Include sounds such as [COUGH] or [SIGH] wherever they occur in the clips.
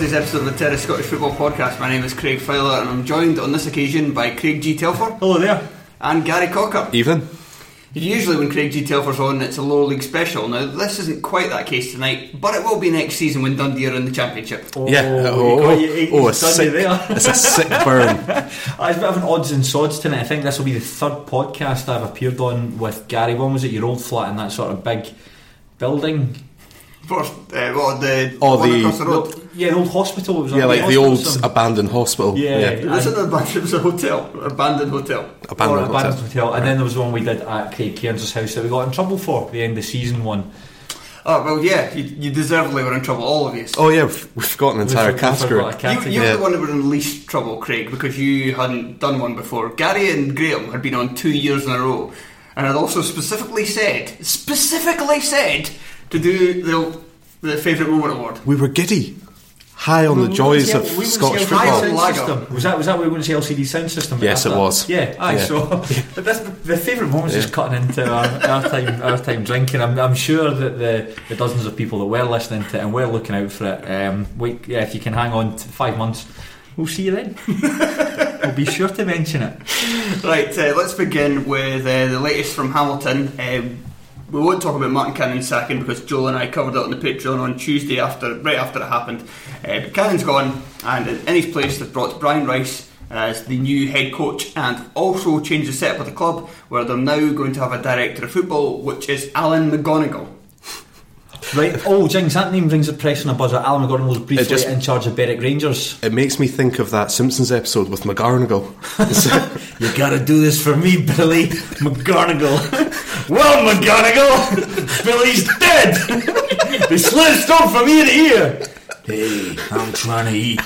Thursday's episode of the Terrace Scottish Football Podcast. My name is Craig Fowler and I'm joined on this occasion by Craig G. Telfer Hello there. and Gary Cocker. Even? Usually when Craig G. Telfer's on it's a lower league special. Now this isn't quite that case tonight, but it will be next season when Dundee are in the championship. yeah. Oh, Oh, you oh, a sick, there. it's a sick burn. It's a bit of an odds and sods tonight. I think this will be the third podcast I've appeared on with Gary. One was at your old flat in that sort of big building. First, uh, well, the Oh, one the- across the road. No, yeah, the old hospital. It was Yeah, like the old abandoned hospital. Yeah. It wasn't an abandoned, it was a hotel, abandoned hotel. or Abandoned hotel. abandoned hotel. And then there was one we did at Craig Cairns' house that we got in trouble for, the end of season one. Oh well, yeah, you, you deservedly were in trouble, all of you. Oh yeah, we've, we've got an entire We cast group. You, you're Yeah. the one that were in least trouble, Craig, because you hadn't done one before. Gary and Graham had been on two years in a row, and had also specifically said, specifically said, to do the the favourite moment award. We were giddy, high on We- the we joys of to- we Scottish LCD High on football. sound system. Was that was that what we went to see LCD Soundsystem? Yes, after? it was. Yeah, aye. Yeah. So, [LAUGHS] but that's the favourite moment is just cutting into our, our time our time drinking. I'm, I'm sure that the, the dozens of people that were listening to it and were looking out for it. Um, wait, yeah, if you can hang on to five months, we'll see you then. [LAUGHS] we'll be sure to mention it. Right, uh, let's begin with uh, the latest from Hamilton. Um, we won't talk about Martin Canning's sacking because Joel and I covered it on the Patreon on Tuesday after, right after it happened. Uh, but Canning's gone, and in, in his place they've brought Brian Rice as the new head coach, and also changed the setup of the club, where they're now going to have a director of football, which is Alan McGonigal. Right. Oh, Jings, that name rings a press on a buzzer. Alan McGonigal was briefly just- in charge of Berwick Rangers. It makes me think of that Simpsons episode with McGonigal. [LAUGHS] You gotta do this for me, Billy [LAUGHS] McGarnagle. Well, McGarnagle, [LAUGHS] Billy's dead. they slit his throat from ear to ear. Hey, I'm trying to eat.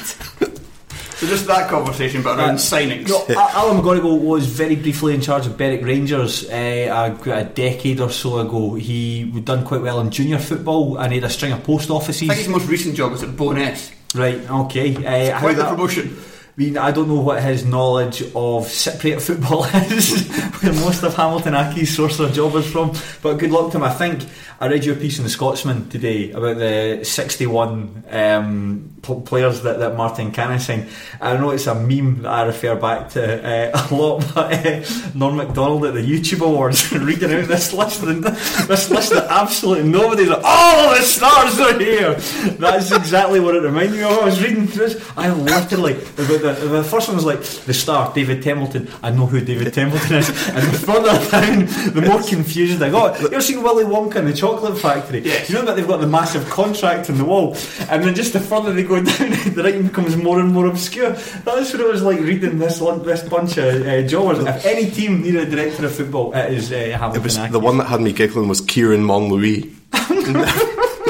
So just that conversation, but around Uh, signings. No, Alan McGonigal was very briefly in charge of Berwick Rangers uh, a, a decade or so ago. He had done quite well in junior football and he had a string of post offices. I think his most recent job was at Bo'ness. Right, okay. Uh, how Quite the that- promotion. I mean, I don't know what his knowledge of Cypriot football [LAUGHS] is, where most of Hamilton Accies' source of job is from. But good luck to him. I think I read your piece in the Scotsman today about the 61 um, players that, that Martin Canning signed. I know it's a meme that I refer back to uh, [LAUGHS] a lot, but uh, Norm MacDonald at the YouTube Awards [LAUGHS] reading out this list, and this list that absolutely nobody's like, oh, the stars are here. That's exactly what it reminded me of. I was reading through this, I literally, the, the, the first one was like, the star, David Templeton. I know who David Templeton is. And the further [LAUGHS] down, the more confused I got. You ever seen Willy Wonka and the Chocolate Factory? Yes. You know that they've got the massive contract on the wall, and then just the further they go [LAUGHS] down, the writing becomes more and more obscure. That's what it was like reading this lun- this bunch of uh, jobbers. If any team needed a director of football, it is uh, Hamilton It was Accies. the one that had me giggling was Kieran Monlouis. [LAUGHS]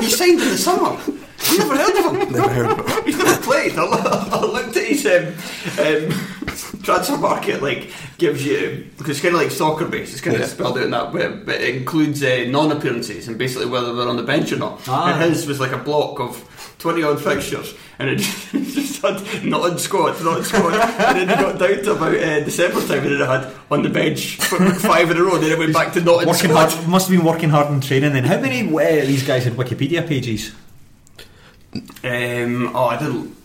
He signed in the summer. I've [LAUGHS] never heard of him. Never heard of it. He's never played. I, lo- I looked at his um, um, transfer market, like gives you because it's kind of like soccer based. It's kind Yeah. of spelled out in that way, but it includes uh, non-appearances and basically whether they're on the bench or not. Ah. And his was like a block of twenty odd fixtures, and it [LAUGHS] just had not in squad, not in squad, and then it got down to about uh, December time, and then it had on the bench for five in a row. Then it went back to not in Working squad. hard, must have been working hard in training then. How many uh, these guys had Wikipedia pages? Um, oh, I didn't.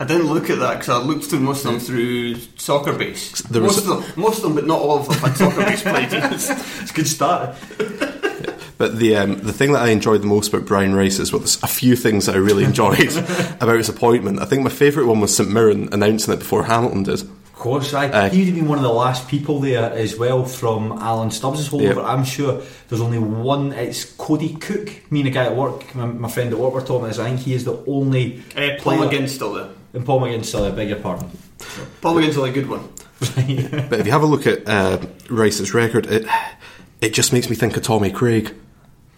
I didn't look at that because I looked through most of them through Soccerbase. There was most of them, most of them, but not all of them had Soccerbase [LAUGHS] pages. It's a good start. But the um, the thing that I enjoyed the most about Brian Rice is well, there's a few things that I really enjoyed [LAUGHS] about his appointment. I think my favourite one was St Mirren announcing it before Hamilton did. Course, I, Uh, he'd have been one of the last people there as well from Alan Stubbs' holdover. Yep. I'm sure there's only one. It's Cody Cooke. Me and a guy at work, my, my friend at work, were talking about this. I think he is the only Uh, Paul player- McGinn's still there. And Paul McGinn's still there. Beg your pardon. Paul McGinn's only a good one. But if you have a look at uh, Rice's record, it it just makes me think of Tommy Craig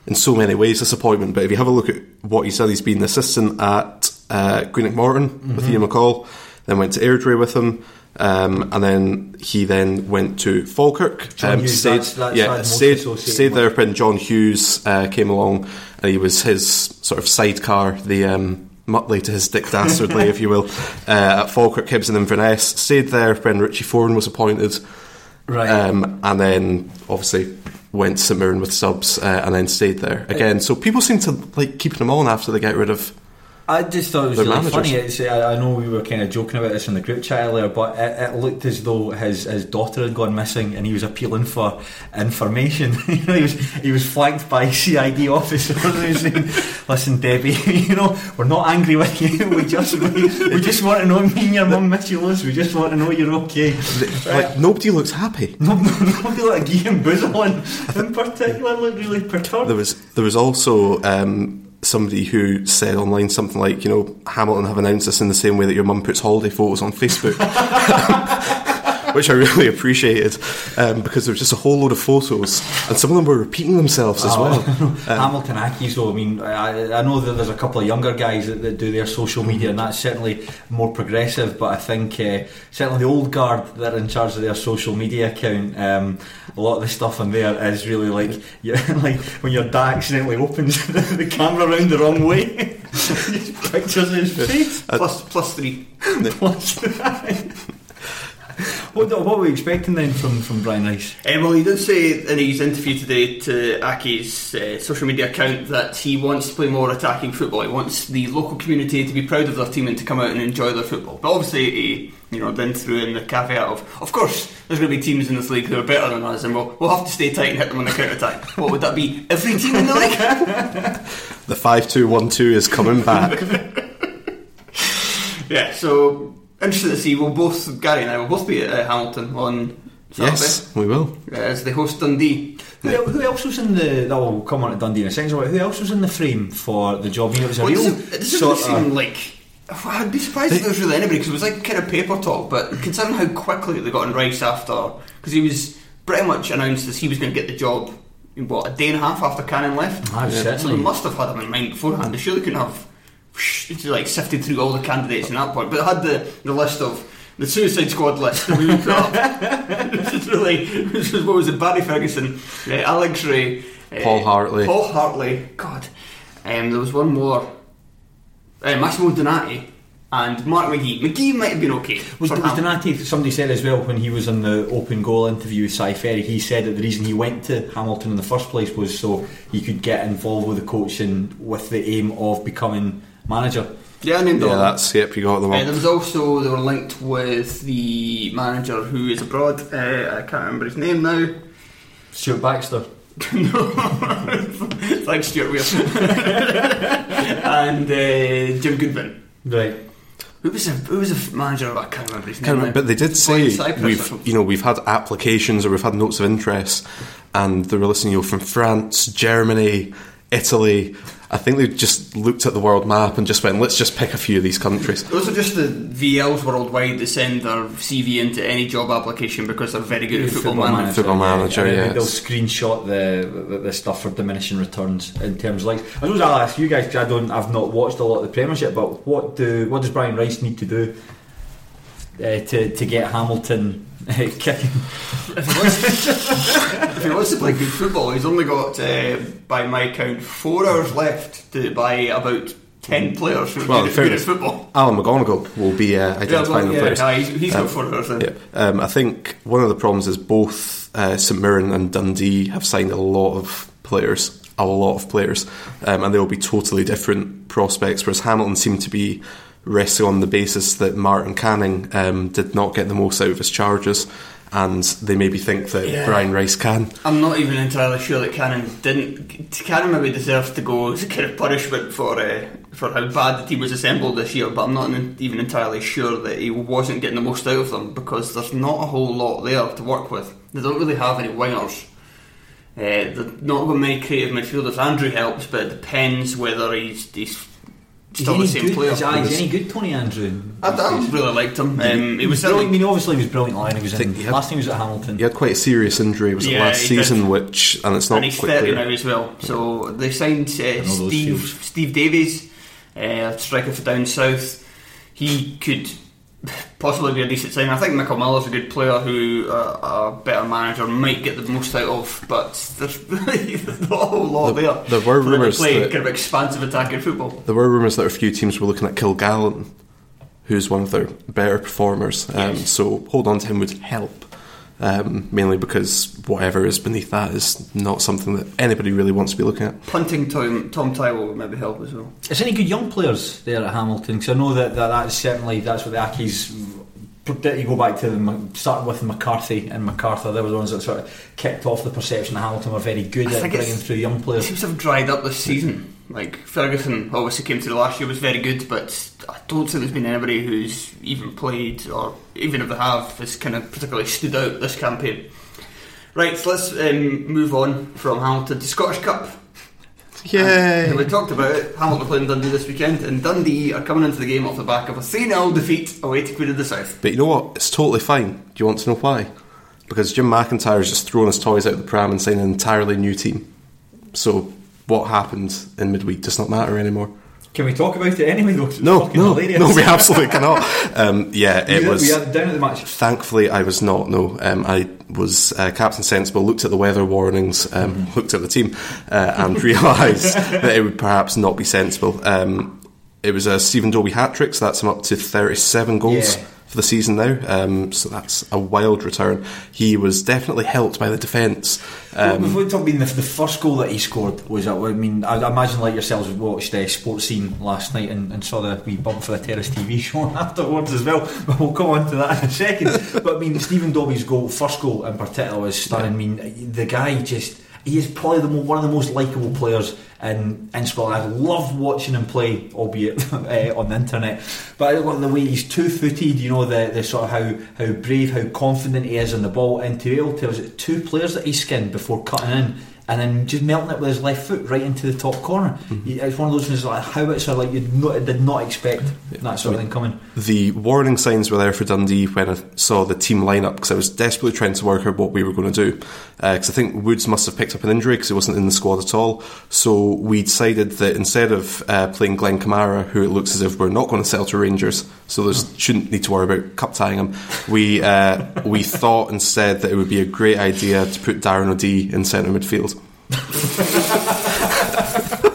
in so many ways. Disappointment. But if you have a look at what he said, he's been assistant at uh, Greenock Morton with Ian McCall, then went to Airdrie with him. Um, and then he then went to Falkirk. John um, Hughes, stayed, that's- that's yeah, what I'm most stayed, stayed there when John Hughes uh, came along, and he was his sort of sidecar, the um, Muttley to his Dick Dastardly, [LAUGHS] if you will, uh, at Falkirk, Hibs and Inverness. Stayed there when Richie Foran was appointed. Right. Um, and then obviously went to St Mirren with Stubbs uh, and then stayed there again. So people seem to like keeping him on after they get rid of. I just thought it was really managers. funny. It's, I, I know we were kind of joking about this in the group chat earlier, but it, it looked as though his, his daughter had gone missing, and he was appealing for information. [LAUGHS] you know, he was he was flanked by [LAUGHS] CID officers. [LAUGHS] was saying, "Listen, Debbie, you know, we're not angry with you. We just we, we just want to know. Me and your mum miss you, Liz. We just want to know you're okay." Like nobody looks happy. No, no, nobody like Ian Boozlin in particular looked really perturbed. There was there was also um, somebody who said online something like, you know, Hamilton have announced this in the same way that your mum puts holiday photos on Facebook. [LAUGHS] [LAUGHS] Which I really [LAUGHS] appreciated um, because there was just a whole load of photos, and some of them were repeating themselves as Oh, well. [LAUGHS] Hamilton Ackie, so I mean, I, I know that there's a couple of younger guys that, that do their social media, and that's certainly more progressive. But I think uh, certainly the old guard that are in charge of their social media account, um, a lot of the stuff on there is really like, [LAUGHS] you, like when your dad accidentally opens the camera around the wrong way, pictures his face. Plus, plus three. Plus what, what were we expecting then from, from Brian Rice? Uh, well, he did say in his interview today to Accies' uh, social media account that he wants to play more attacking football. He wants the local community to be proud of their team and to come out and enjoy their football. But obviously, he you know then threw in the caveat of, of course, there's going to be teams in this league who are better than us, and we'll, we'll have to stay tight and hit them on the counter attack. [LAUGHS] what would that be? Every team in the league? [LAUGHS] The five two one two is coming back. [LAUGHS] yeah. So interested to see. We'll both Gary and I will both be at uh, Hamilton on Saturday yes, we will. uh, as they host Dundee. Who, el- who else was in the? Oh, we'll come on to Dundee in a second. Who else was in the frame for the job? I mean, it was a Well, real doesn't, it doesn't sort really seem of. like. I'd be surprised if there was really anybody because it was like kind of paper talk. But considering how quickly they got on Rice after, because he was pretty much announced as he was going to get the job. in, What a day and a half after Canning left. Ah, So certainly. they must have had him in mind beforehand. They surely couldn't have whoosh, like sifted through all the candidates in that point. But it had the, the list of the Suicide Squad list that we put up. [LAUGHS] this is really this is what was it? Barry Ferguson, uh, Alex Rae, uh, Paul Hartley. Paul Hartley. God, um, there was one more. Uh, Massimo Donati and Mark McGee. McGee might have been okay. Was, for was Hamilton. Donati, somebody said as well when he was on the open goal interview with Si Ferry, he said that the reason he went to Hamilton in the first place was so he could get involved with the coaching with the aim of becoming manager. Yeah, I named all Yeah, of that's yep. You got them Uh, all. there was also they were linked with the manager who is abroad. Uh, I can't remember his name now. Stuart Baxter. [LAUGHS] no, [LAUGHS] Thanks, Stuart Weir. [LAUGHS] and uh, Jim Goodwin. Right. Who was a who was a manager? I can't remember his Can't name. remember, but they did say we've you know we've had applications or we've had notes of interest, and they were listening you know, from France, Germany, Italy. I think they just looked at the world map and just went, let's just pick a few of these countries. Those are just the VLs worldwide that send their CV into any job application because they're very good at football, management. Football manager, and then yes. They'll screenshot the, the the stuff for diminishing returns in terms of like. I suppose I'll ask you guys because I don't. I've not watched a lot of the Premiership, but what do what does Brian Rice need to do uh, to to get Hamilton uh, [LAUGHS] kicking? If he, wants, if he wants to play good football, he's only got, uh, by my count, four hours left to buy about ten players who are Well, good, in at- good football. Alan McGonigal will be uh, Yeah, identifying well, the players. aye, he's, he's Um, got four hours then. Yeah. Um, I think one of the problems is both uh, St Mirren and Dundee have signed a lot of players, a lot of players, um, and they will be totally different prospects. Whereas Hamilton seemed to be resting on the basis that Martin Canning um, did not get the most out of his charges, and they maybe think that Yeah. Brian Rice can. I'm not even entirely sure that Canning didn't. Canning maybe deserves to go as a kind of punishment for uh, for how bad the team was assembled this year, but I'm not even entirely sure that he wasn't getting the most out of them because there's not a whole lot there to work with. They don't really have any wingers. Uh, not got many creative midfielders. Andreu helps, but it depends whether he's, he's still the Is he same any player. good? Is, aye, is he any good, Tony Andreu? I, I really liked him. Um, he was brilliant. I mean, obviously he was brilliant. Line he was in. he had- Last time he was at Hamilton. He had quite a serious injury, was it Yeah, last he did. season, which, and it's not and he's quite 30 clear. now as well. So they signed uh, Steve. Steve Davies, uh, striker for down south. He could possibly be a decent sign. I think Mickel Miller's a good player who uh, a better manager might get the most out of, but there's really [LAUGHS] there's not a whole lot There- there. there were for them to rumours that- kind of expansive attacking football. There were rumours that a few teams were looking at Kilgallon, who's one of their better performers. Um, Yes. So hold on to him would help, um, mainly because whatever is beneath that is not something that anybody really wants to be looking at. Punting Tom Tom Taiwo would maybe help as well. Is there any good young players there at Hamilton? Because I know that, that that's certainly that's what the Accies. You go back to the starting with McCarthy and McArthur. They were the ones that sort of kicked off the perception that Hamilton were very good I at bringing through young It players. seems to have dried up this season. Like Ferguson obviously came to the last year was very good, but I don't think there's been anybody who's even played or even if they have, has kind of particularly stood out this campaign. Right, so let's um, move on from Hamilton to the Scottish Cup. Yay! And we talked about it. Hamilton playing Dundee this weekend, and Dundee are coming into the game off the back of a 3 0 defeat away to Queen of the South. But you know what? It's totally fine. Do you want to know why? Because Jim McIntyre is just throwing his toys out of the pram and signing an entirely new team. So what happened in midweek does not matter anymore. Can we talk about it anyway? Though? No, no, hilarious. no, we absolutely cannot. Um, yeah, it we, was. we had down at the match. Thankfully, I was not. No, um, I was uh, Captain Sensible. Looked at the weather warnings, um, Mm-hmm. looked at the team, uh, and [LAUGHS] realised that it would perhaps not be sensible. Um, it was a Stephen Dobbie hat trick, so that's him up to thirty-seven goals Yeah. For the season now. Um, so that's a wild return. He was definitely helped by the defence. well, Um, before we talk, I mean, the, the first goal that he scored was. I mean, I, imagine like yourselves watched uh, Sports Scene last night and, and saw the wee bump for the Terrace TV [LAUGHS] show afterwards as well. [LAUGHS] But we'll come on to that in a second. but I mean, Stephen Dobbie's goal, first goal in particular, was stunning. I mean, the guy just. He is probably the one of the most likable players in, in Scotland. I love watching him play, albeit [LAUGHS] uh, on the internet. But I love the way he's two footed, you know, the, the sort of how, how brave, how confident he is in the ball, and to, was it two players that he skinned before cutting in, and then just melting it with his left foot right into the top corner. He- It's one of those things like how it's sort like you not, did not expect that sort of thing coming. The warning signs were there for Dundee when I saw the team lineup because I was desperately trying to work out what we were going to do. Because I think Woods must have picked up an injury because he wasn't in the squad at all. So we decided that instead of uh, playing Glenn Kamara, who it looks as if we're not going to sell to Rangers, so there shouldn't need to worry about cup tying him, we uh, we [LAUGHS] thought instead that it would be a great idea to put Darren O'Dea in centre midfield. [LAUGHS]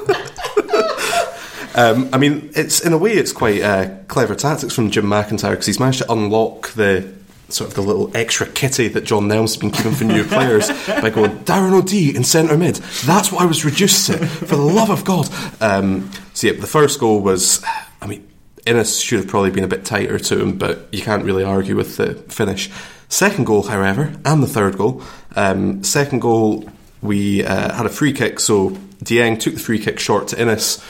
Um, I mean, it's in a way it's quite uh, clever tactics from Jim McIntyre because he's managed to unlock the sort of the little extra kitty that John Nelms has been keeping for new players by going Darren O'Dea in centre mid. That's what I was reduced to. For the love of God. Um, so yeah, the first goal was, I mean, Innes should have probably been a bit tighter to him, but you can't really argue with the finish. Second goal, however, and the third goal. Um, second goal, we uh, had a free kick, so Dieng took the free kick short to Innes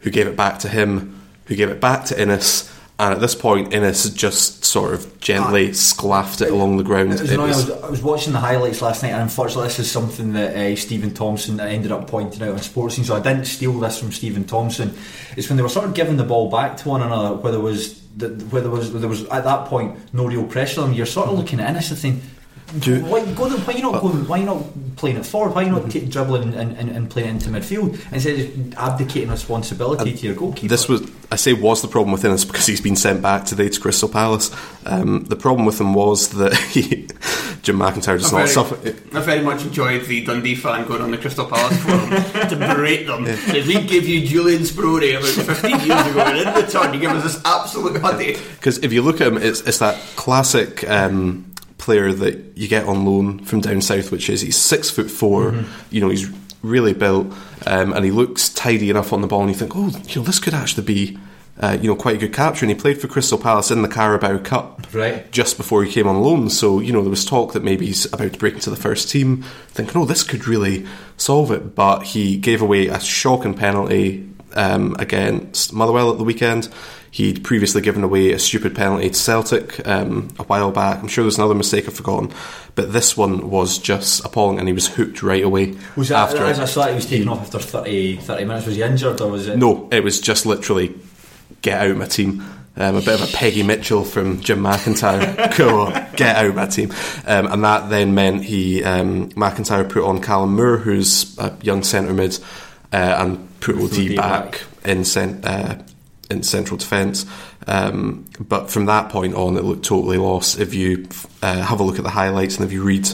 who gave it back to him, who gave it back to Innes, and at this point, Innes just sort of gently sclaffed it along the ground. It was It annoying. I, was- was, I was watching the highlights last night, and unfortunately, this is something that uh, Stephen Thompson ended up pointing out on Sports Scene. So I didn't steal this from Stephen Thompson. It's when they were sort of giving the ball back to one another, where there was the, where there was where there was at that point no real pressure on them. You're sort of looking at Innes and thinking. Do- why, go the, why you not going? Why you not playing it forward? Why you not t- dribbling and, and, and playing into midfield instead of abdicating responsibility to your goalkeeper? This was, I say, was the problem with Innes because he's been sent back today to Crystal Palace. Um, the problem with him was that he, [LAUGHS] Jim McIntyre does I not very, suffer. I very much enjoyed the Dundee fan going on the Crystal Palace forum [LAUGHS] to berate them. Said, we give you Julian Speroni about 15 years ago, and in return, you give us this absolute hunty. [LAUGHS] Because if you look at him, it's, it's that classic um, player that you get on loan from down south, which is he's six foot 4 You know, he's really built, um, and he looks tidy enough on the ball, and you think, oh, you know, this could actually be uh, you know, quite a good capture, and he played for Crystal Palace in the Carabao Cup Right. just before he came on loan. So you know, there was talk that maybe he's about to break into the first team, thinking, "Oh, this could really solve it." But he gave away a shocking penalty um, against Motherwell at the weekend. He'd previously given away a stupid penalty to Celtic um, a while back. I'm sure there's another mistake I've forgotten, but this one was just appalling, and he was hooked right away. Was that after as. I saw he was taken off after 30, 30 minutes? Was he injured or was it? No, it was just literally get out my team. Um, a bit of a Peggy Mitchell from Jim McIntyre. [LAUGHS] Go on, get out my team. Um, and that then meant he um, McIntyre put on Callum Moore, who's a young centre mid, uh, and put OD OD back, back. in cent- uh, in central defence. Um, but from that point on, it looked totally lost. If you uh, have a look at the highlights and if you read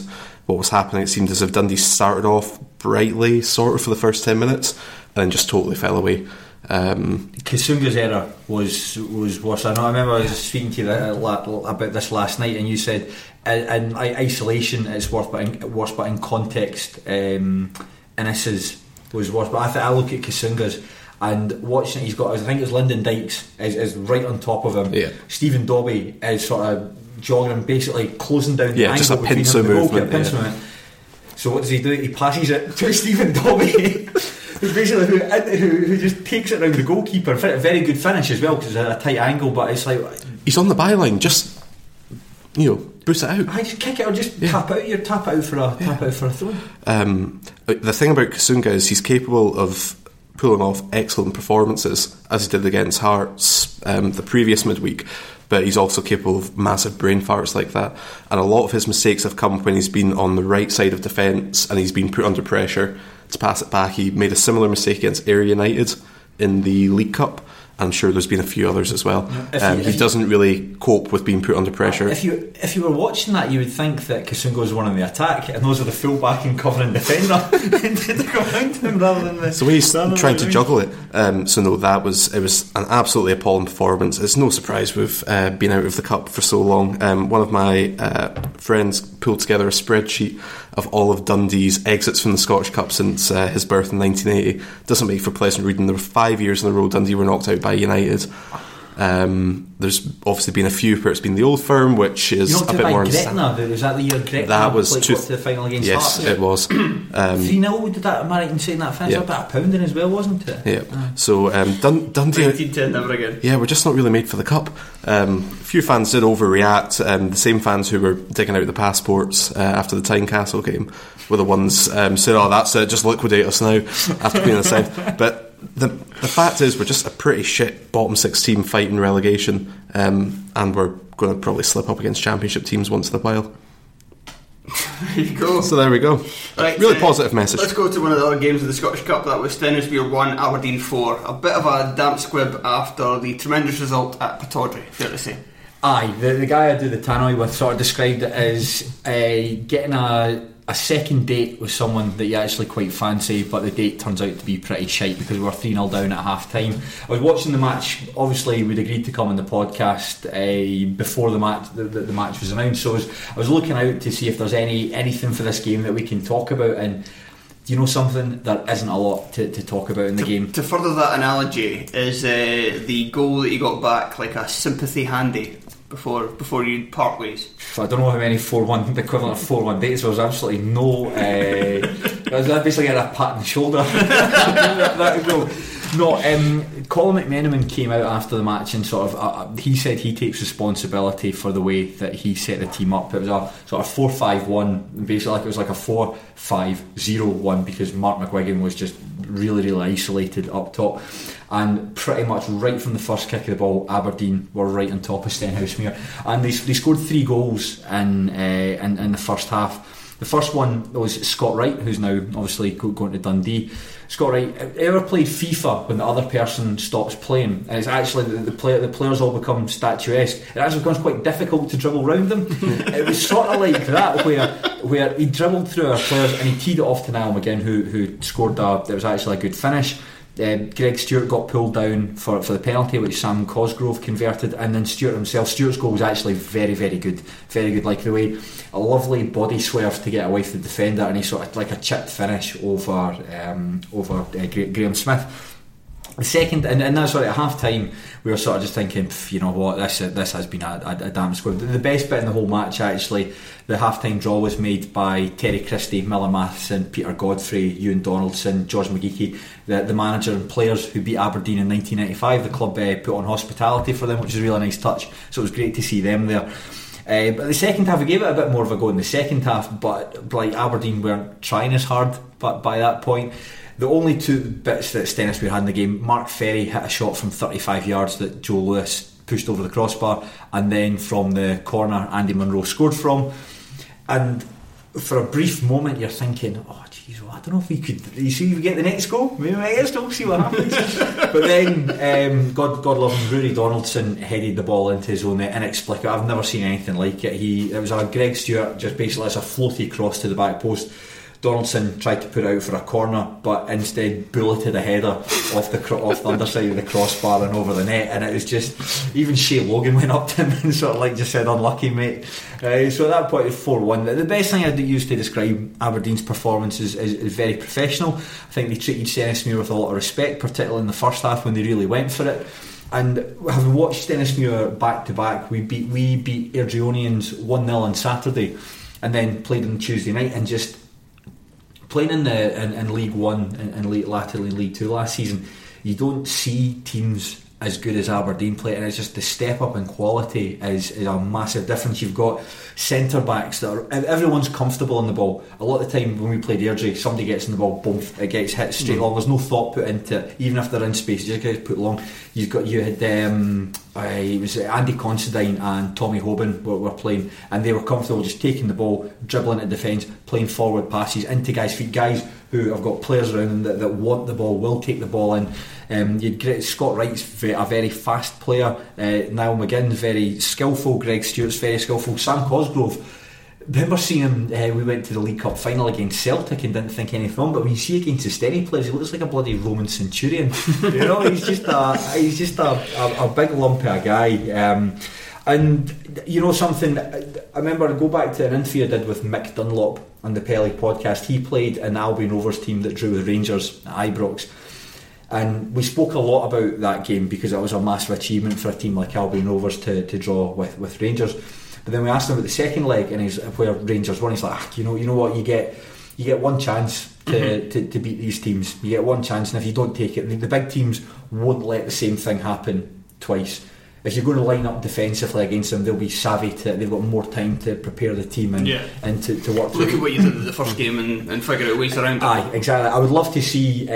what was happening, it seemed as if Dundee started off brightly, sort of, for the first 10 minutes, and then just totally fell away. Um, Kusunga's error was was worse. I know. I remember I was speaking to you about this last night, and you said in, isolation it's worse, but in, worse, but in context, um, Innes's was worse. But I think I look at Kusunga's and watching it, he's got. I think it's Lyndon Dykes is, is right on top of him. Yeah. Stephen Dobbie is sort of jogging and basically closing down the just angle a between pincer him goalkeeper, pincer yeah. movement. So what does he do? He passes it to [LAUGHS] Stephen Dobbie, [LAUGHS] who's basically who, who, who just takes it around the goalkeeper. Very good finish as well because it's at a tight angle. But it's like he's on the byline, just, you know, boot it out. I just kick it or just tap out. You tap out for a tap out for a throw. Um, the thing about Kusunga is he's capable of pulling off excellent performances, as he did against Hearts um, the previous midweek. But he's also capable of massive brain farts like that. And a lot of his mistakes have come when he's been on the right side of defence and he's been put under pressure to pass it back. He made a similar mistake against Ayr United in the League Cup. I'm sure there's been a few others as well. Um, you- he doesn't really cope with being put under pressure. If you if you were watching that, you would think that Kusunga was one on the attack, and those are the full back and covering defender. Did [LAUGHS] they go around him rather than the? So he's trying to juggle it. Um, so no, that was it was an absolutely appalling performance. It's no surprise we've uh, been out of the cup for so long. Um, one of my uh, friends pulled together a spreadsheet of all of Dundee's exits from the Scottish Cup since uh, his birth in 1980. Doesn't make for pleasant reading. There were five years in a row Dundee were knocked out by United. Um, there's obviously been a few where it's been the old firm, which is You a knocked out bit by more. understand- Gretna. Was that the year Gretna That was played, two- got to the final against Yes, Hearts? it was. [CLEARS THROAT] Um, Three 0 did that? Am I right in saying that finish? Yeah. About a pounding as well, wasn't it? yeah. So um, Dun- Dundee. 1910, never again. Yeah, we're just not really made for the cup. Um, a few fans did overreact. Um, the same fans who were digging out the passports uh, after the Tynecastle game were the ones um, saying, "Oh, that's it, just liquidate us now." [LAUGHS] After being inside, but the the fact is, we're just a pretty shit bottom six team fighting relegation, um, and we're going to probably slip up against championship teams once in a while. [LAUGHS] There you go. So there we go. Right, really uh, positive message. Let's go to one of the other games of the Scottish Cup. That was Stenhousemuir 1, Aberdeen 4. A bit of a damp squib after the tremendous result at Pittodrie, fair to say. Aye, the, the guy I do the tannoy with sort of described it as uh, getting a, a second date with someone that you actually quite fancy, but the date turns out to be pretty shite because we were 3 0 down at half time. I was watching the match, obviously, we'd agreed to come on the podcast uh, before the match the, the, the match was announced, so I was, I was looking out to see if there's any anything for this game that we can talk about. and do you know something? There isn't a lot to, to talk about in the game. To further that analogy, is uh, the goal that you got back like a sympathy handy before before you part ways? So I don't know how many four one the equivalent of four one dates. There was absolutely no. Uh, was basically a pat on the shoulder. [LAUGHS] No, um, Colin McMenamin came out after the match and sort of uh, he said he takes responsibility for the way that he set the team up. It was a sort of four five one, basically like it was like a four five zero one because Mark McGuigan was just really really isolated up top. And pretty much right from the first kick of the ball, Aberdeen were right on top of Stenhousemuir, and they, they scored three goals in, uh, in in the first half. The first one was Scott Wright, who's now obviously going to Dundee. Scott Wright, ever played FIFA when the other person stops playing? And it's actually the, the, player, the players all become statuesque. It actually becomes quite difficult to dribble round them. [LAUGHS] it was sort of like that, where where he dribbled through our players and he teed it off to Niall McGinn, who who scored a. There was actually a good finish. Um, Greg Stewart got pulled down for, for the penalty, which Sam Cosgrove converted, and then Stewart himself. Stewart's goal was actually very, very good, very good. Like the way a lovely body swerve to get away from the defender, and he sort of like a chipped finish over um, over uh, Graham Smith. The second, and, and that's what at half time we were sort of just thinking, you know what, this this has been a, a, a damn squib. The best bit in the whole match, actually, the half time draw was made by Terry Christie, Miller Matheson, Peter Godfrey, Ewan Donaldson, George McGeechy, the, the manager and players who beat Aberdeen in 1995. The club uh, put on hospitality for them, which a really nice touch, so it was great to see them there. Uh, but the second half, we gave it a bit more of a go in the second half, but like Aberdeen weren't trying as hard. But by that point, the only two bits that Stenhousemuir had in the game, Mark Ferry hit a shot from 35 yards that Joe Lewis pushed over the crossbar, and then from the corner, Andy Munro scored from. And for a brief moment, you're thinking, oh, jeez, well, I don't know if we could. You see, if we get the next goal, maybe I guess we'll see what happens. [LAUGHS] but then, um, God, God love him, Rory Donaldson headed the ball into his own net, inexplicable. I've never seen anything like it. He, it was a Greg Stewart just basically as a floaty cross to the back post Donaldson tried to put out for a corner, but instead bulleted a header off the off the underside of the crossbar and over the net, and it was just even Shay Logan [LAUGHS] went up to him and sort of like just said, "Unlucky, mate." Uh, so at that point, it's four one. The best thing I'd use to describe Aberdeen's performance is, is, is very professional. I think they treated Stenhousemuir with a lot of respect, particularly in the first half when they really went for it. And having watched Stenhousemuir back to back, we beat we beat Airdrieonians one 0 on Saturday, and then played on Tuesday night, and just playing in the in, in League One and, late latterly League Two last season, you don't see teams as good as Aberdeen play, and it's just the step up in quality is, is a massive difference. You've got centre backs that are everyone's comfortable on the ball. A lot of the time when we played Airdrie, somebody gets in the ball, boom, it gets hit straight mm. long. There's no thought put into it, even if they're in space. You just get put long. You've got you had um, uh, it was Andy Considine and Tommy Hoban were, were playing, and they were comfortable just taking the ball, dribbling at defence, playing forward passes into guys' feet, guys who have got players around them that, that want the ball, will take the ball in. Um, you'd get Scott Wright's a very fast player, uh, Niall McGinn's very skillful, Greg Stewart's very skillful, Sam Cosgrove. Remember seeing him? Uh, we went to the League Cup final against Celtic and didn't think anything of him. But when you see against the Steny players, he looks like a bloody Roman centurion. [LAUGHS] you know, he's just a he's just a, a, a big lump of a guy. Um, and you know something, I remember I go back to an interview I did with Mick Dunlop on the Pelly podcast. He played an Albion Rovers team that drew with Rangers at Ibrox. And we spoke a lot about that game because it was a massive achievement for a team like Albion Rovers to, to draw with, with Rangers. But then we asked him about the second leg and he's where Rangers won. He's like, ah, you know, you know what, you get you get one chance to, mm-hmm. to, to, beat these teams. You get one chance, and if you don't take it, the, the big teams won't let the same thing happen twice if you're going to line up defensively against them, they'll be savvy to. it. They've got more time to prepare the team and yeah. and to, to work. Look at what you did in the first game and, and figure out ways around it. Aye, exactly. I would love to see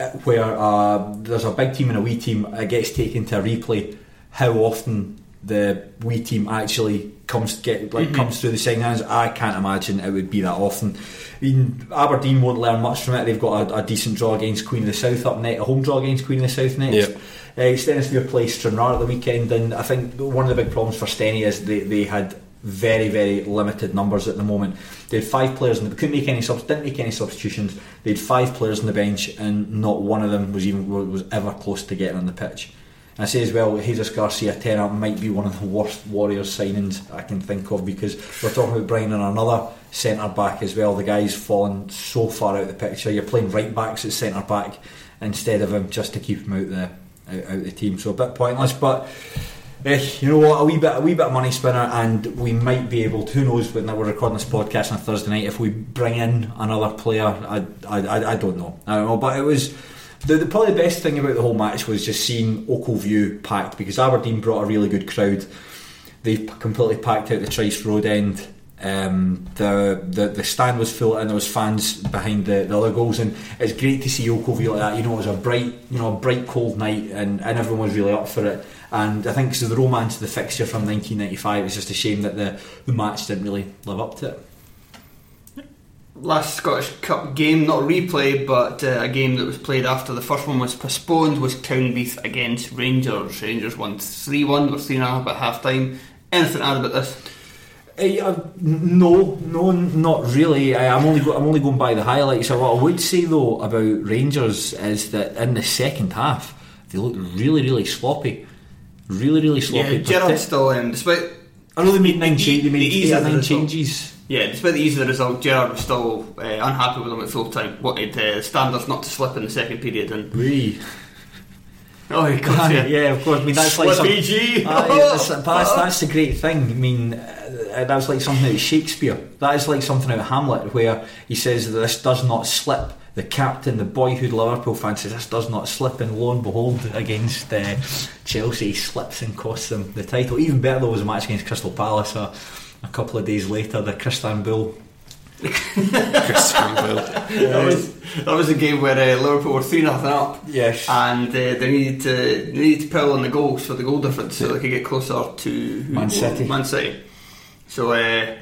uh, where uh, there's a big team and a wee team it gets taken to a replay. How often the wee team actually comes get like mm-hmm. comes through the second hands. I can't imagine it would be that often. I mean, Aberdeen won't learn much from it. They've got a, a, decent draw against Queen of the South up next, a home draw against Queen of the South next. Yep. Uh, Stenhousemuir played Stranraer at the weekend, and I think one of the big problems for Steny is they, they had very very limited numbers at the moment. They had five players and they couldn't make any subs, didn't make any substitutions. They had five players on the bench, and not one of them was even was ever close to getting on the pitch. I say as well, Jesus Garcia Tenor might be one of the worst Warriors signings I can think of because we're talking about bringing in another centre back as well. The guy's fallen so far out of the picture. You're playing right backs at centre back instead of him just to keep him out the out, out the team. So a bit pointless, but. Eh, you know what? A wee bit, a wee bit of money spinner, and we might be able. to, Who knows? When we're recording this podcast on Thursday night, if we bring in another player, I, I, I don't know. I don't know, but it was the, the, probably the best thing about the whole match was just seeing Ochil View packed because Aberdeen brought a really good crowd. They completely packed out the Tryst Road end. Um, the, the the stand was full and there was fans behind the, the other goals and it's great to see View like that. You know, it was a bright, you know, a bright cold night and, and everyone was really up for it. And I think so the romance of the fixture from 1995 is just a shame that the, the match didn't really live up to it last Scottish Cup game, not a replay, but uh, a game that was played after the first one was postponed, was Cowdenbeath against Rangers. Rangers won 3 1, or 3 0 at half time. Anything to add about this? Uh, no, no, not really. I, am only go, I'm only going by the highlights. So What I would say though about Rangers is that in the second half they looked really, really sloppy, really, really sloppy. Yeah, Gerrard still, despite I know they made nine changes. They made eight, nine changes. Yeah, despite the ease of the result, Gerrard was still uh, unhappy with them at full time. Wanted uh, standards not to slip in the second period, and we. Oh, of course, yeah. yeah, of course. I mean, that's like some, Slippy G. Aye, that's, [LAUGHS] that's, that's the great thing. I mean, uh, that's like something out of Shakespeare. That is like something out of Hamlet, where he says that this does not slip. The captain, the boyhood Liverpool fan says this does not slip, and lo and behold, against uh, Chelsea, slips and costs them the title. Even better though was a match against Crystal Palace. Uh, a couple of days later, the Christian Bull. [LAUGHS] Christian Bale. that, was, that was a game where uh, Liverpool were 3 nothing up. Yes. And uh, they needed to they needed to pull on the goals for the goal difference so they could get closer to Man City. Man City. So uh,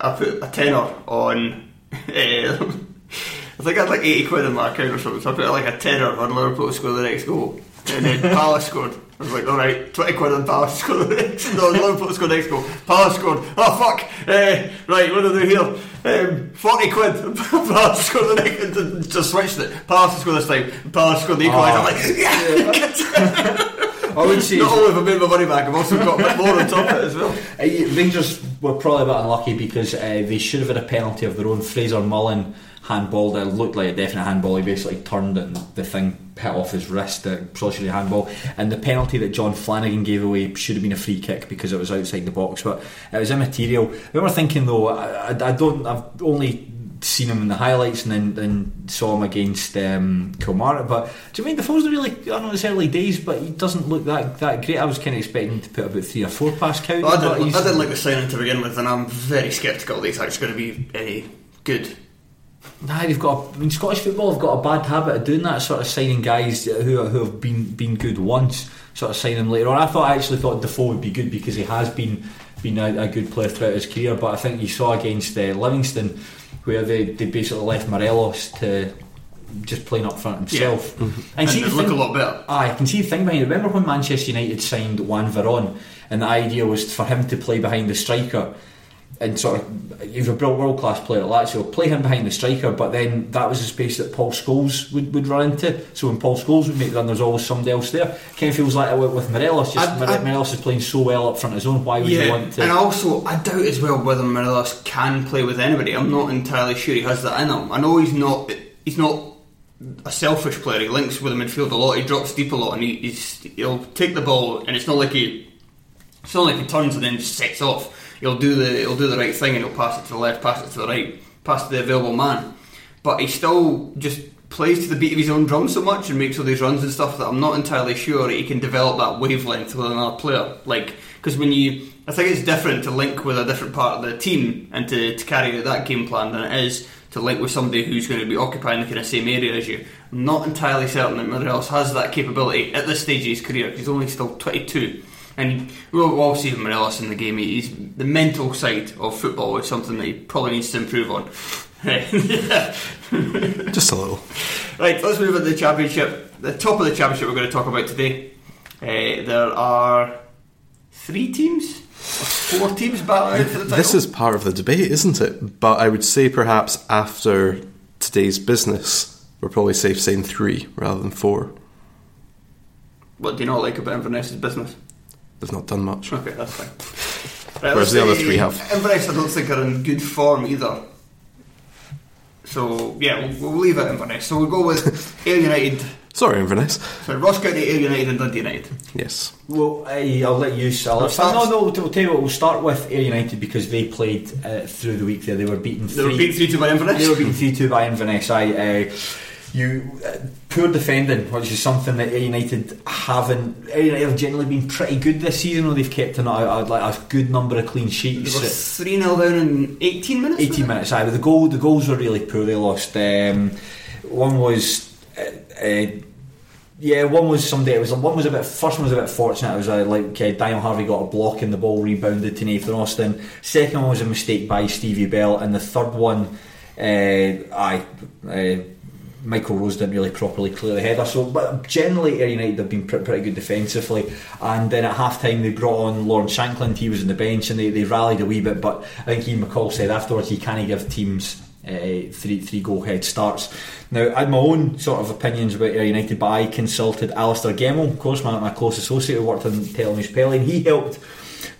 I put a tenner on. Uh, [LAUGHS] I think I had like 80 quid in my account or something, so I put like a tenner on Liverpool to score the next goal. And then [LAUGHS] Palace scored. I was like, alright, 20 quid on Palace to score the next No, Liverpool to score the next goal. Palace scored. Oh fuck! Uh, right, what do I do here? Um, 40 quid. [LAUGHS] Palace scored the next just- Just switched it. Palace scored this time. Palace scored the equaliser. I'm like, yeah! I would say Not only have I made my money back, I've also got a bit more on top of it as well. [LAUGHS] Uh, Rangers were probably a bit unlucky because uh, they should have had a penalty of their own. Fraser Mullen handballed. It looked like a definite handball. He basically turned it and the thing hit off his wrist. It probably should handball. And the penalty that John Flanagan gave away should have been a free kick because it was outside the box. But it was immaterial. I remember thinking though, I, I don't. I've only seen him in the highlights and then, then saw him against um, Kilmarnock. But do you mean the wasn't really? I know it's early days, but he doesn't look that that great. I was kind of expecting to put about three or four past count. Well, I, didn't, I didn't like the signing to begin with, and I'm very sceptical that he's actually going to be uh, good. Nah, they've got. I mean, Scottish football have got a bad habit of doing that, sort of signing guys who who have been been good once, sort of signing them later on. I thought I actually thought Defoe would be good because he has been been a, a good player throughout his career. But I think you saw against uh, Livingston where they, they basically left Morelos to just playing up front himself. Yeah, mm-hmm. And see it the look a lot better. I can see the thing behind. Remember when Manchester United signed Juan Veron, and the idea was for him to play behind the striker, and sort of he was a world class player at Lazio, play him behind the striker, but then that was the space that Paul Scholes would, would run into. So when Paul Scholes would make the run, there's always somebody else there. Kind of feels like it with with Morelos. Just I- More- I- Morelos is playing so well up front his own. Why would you want to? and also I doubt as well whether Morelos can play with anybody. I'm not entirely sure he has that in him. I know he's not. He's not a selfish player. He links with the midfield a lot. He drops deep a lot, and he, he's he'll take the ball, and it's not like he. It's not like he turns and then just sets off. He'll do the he'll do the right thing and he'll pass it to the left, pass it to the right, pass to the available man. But he still just plays to the beat of his own drum so much and makes all these runs and stuff that I'm not entirely sure he can develop that wavelength with another player. Like because when you, I think it's different to link with a different part of the team and to, to carry out that game plan than it is to link with somebody who's going to be occupying the kind of same area as you. I'm not entirely certain that Morelos has that capability at this stage of his career. He's only still 22. And we'll, we'll see Morelos in the game. He's the mental side of football is something that he probably needs to improve on. [LAUGHS] Just a little. Right, let's move on to the championship. The top of the championship we're going to talk about today. Uh, there are three teams, four teams battling for the title. This is part of the debate, isn't it? But I would say perhaps after today's business, we're probably safe saying three rather than four. what do you not like about Inverness's business? They've not done much. Okay, that's fine. [LAUGHS] Right, Whereas the other three have. Inverness, I don't think are in good form either. So yeah, we'll, we'll leave it Inverness. So we'll go with [LAUGHS] Ayr United. Sorry, Inverness. So Ross County, Ayr United, and Dundee United. Yes. Well, I, I'll let you. I'll, No, start- no, no. I'll tell you what. We'll start with Ayr United because they played uh, through the week. There, they were beaten. They were beaten three two by Inverness. They were beaten three two by Inverness. I, uh, you uh, poor defending, which is something that United haven't. United have generally been pretty good this season. Though they've kept an, a, a, like a good number of clean sheets. three 0 down in eighteen minutes. 18 minutes. Aye, but the goal, the goals were really poor. They lost. Um, one was, uh, uh, yeah, one was somebody. It was one was a bit. First one was a bit fortunate. It was uh, like uh, Daniel Harvey got a block and the ball rebounded to Nathan Austin. Second one was a mistake by Stevie Bell, and the third one, uh, I. Michael Rose didn't really properly clear the header. So, but generally, Ayr United have been pre- pretty good defensively. And then at half time, they brought on Lawrence Shankland. He was on the bench and they, they rallied a wee bit. But I think Ian McCall said afterwards he can't give teams uh, three three goal head starts. Now, I had my own sort of opinions about Ayr United, but I consulted Alistair Gemmell, of course, my, my close associate who worked on Telenews Pelly, and he helped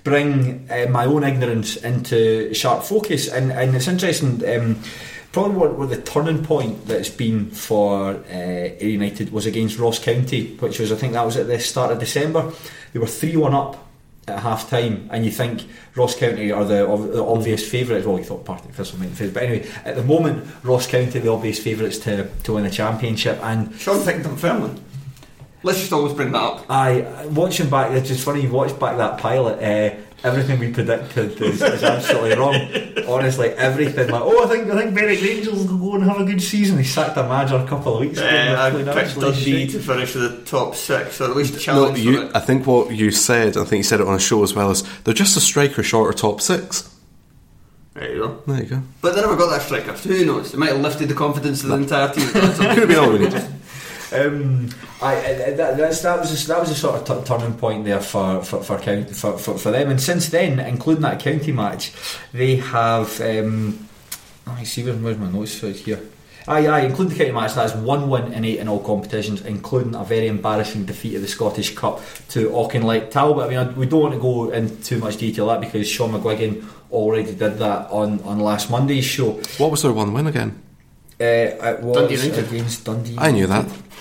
bring uh, my own ignorance into sharp focus. And, and it's interesting. Um, probably what, what the turning point that's been for uh, United was against Ross County, which was I think that was at the start of December. They were three one up at half time, and you think Ross County are the, ob- the obvious favourites. Well, you thought Partick Thistle might be favourites, but anyway, at the moment, Ross County are the obvious favourites to, to win the championship, and Sean picked them firmly. Let's just always bring that up. I watching back. It's just funny. You watch back that pilot. Uh, everything we predicted is, is absolutely wrong. Honestly, everything. Like, oh, I think I think Berwick Rangers will go and have a good season. He sacked a manager a couple of weeks ago. Uh, I they're playing picked absolute Dundee to finish the top six, or at least No, challenge you, for it. I think what you said, I think you said it on a show as well, is they're just a striker short of top six. There you go. There you go. But they never got that striker, so who knows? It might have lifted the confidence of the entire team. [LAUGHS] Could have been all we needed. Um, I, I, that, that was a, that was a sort of t- turning point there for for for, county, for for for them. And since then, including that county match, they have. Um, I see where's, my notes right here. Aye, aye, including the county match, that's one win in eight in all competitions, including a very embarrassing defeat of the Scottish Cup to Auchinleck Talbot. I mean, we don't want to go into too much detail that because Sean McGuigan already did that on, on last Monday's show. What was their one win again? Uh, it was Dundee United. against Dundee. I knew that. [LAUGHS]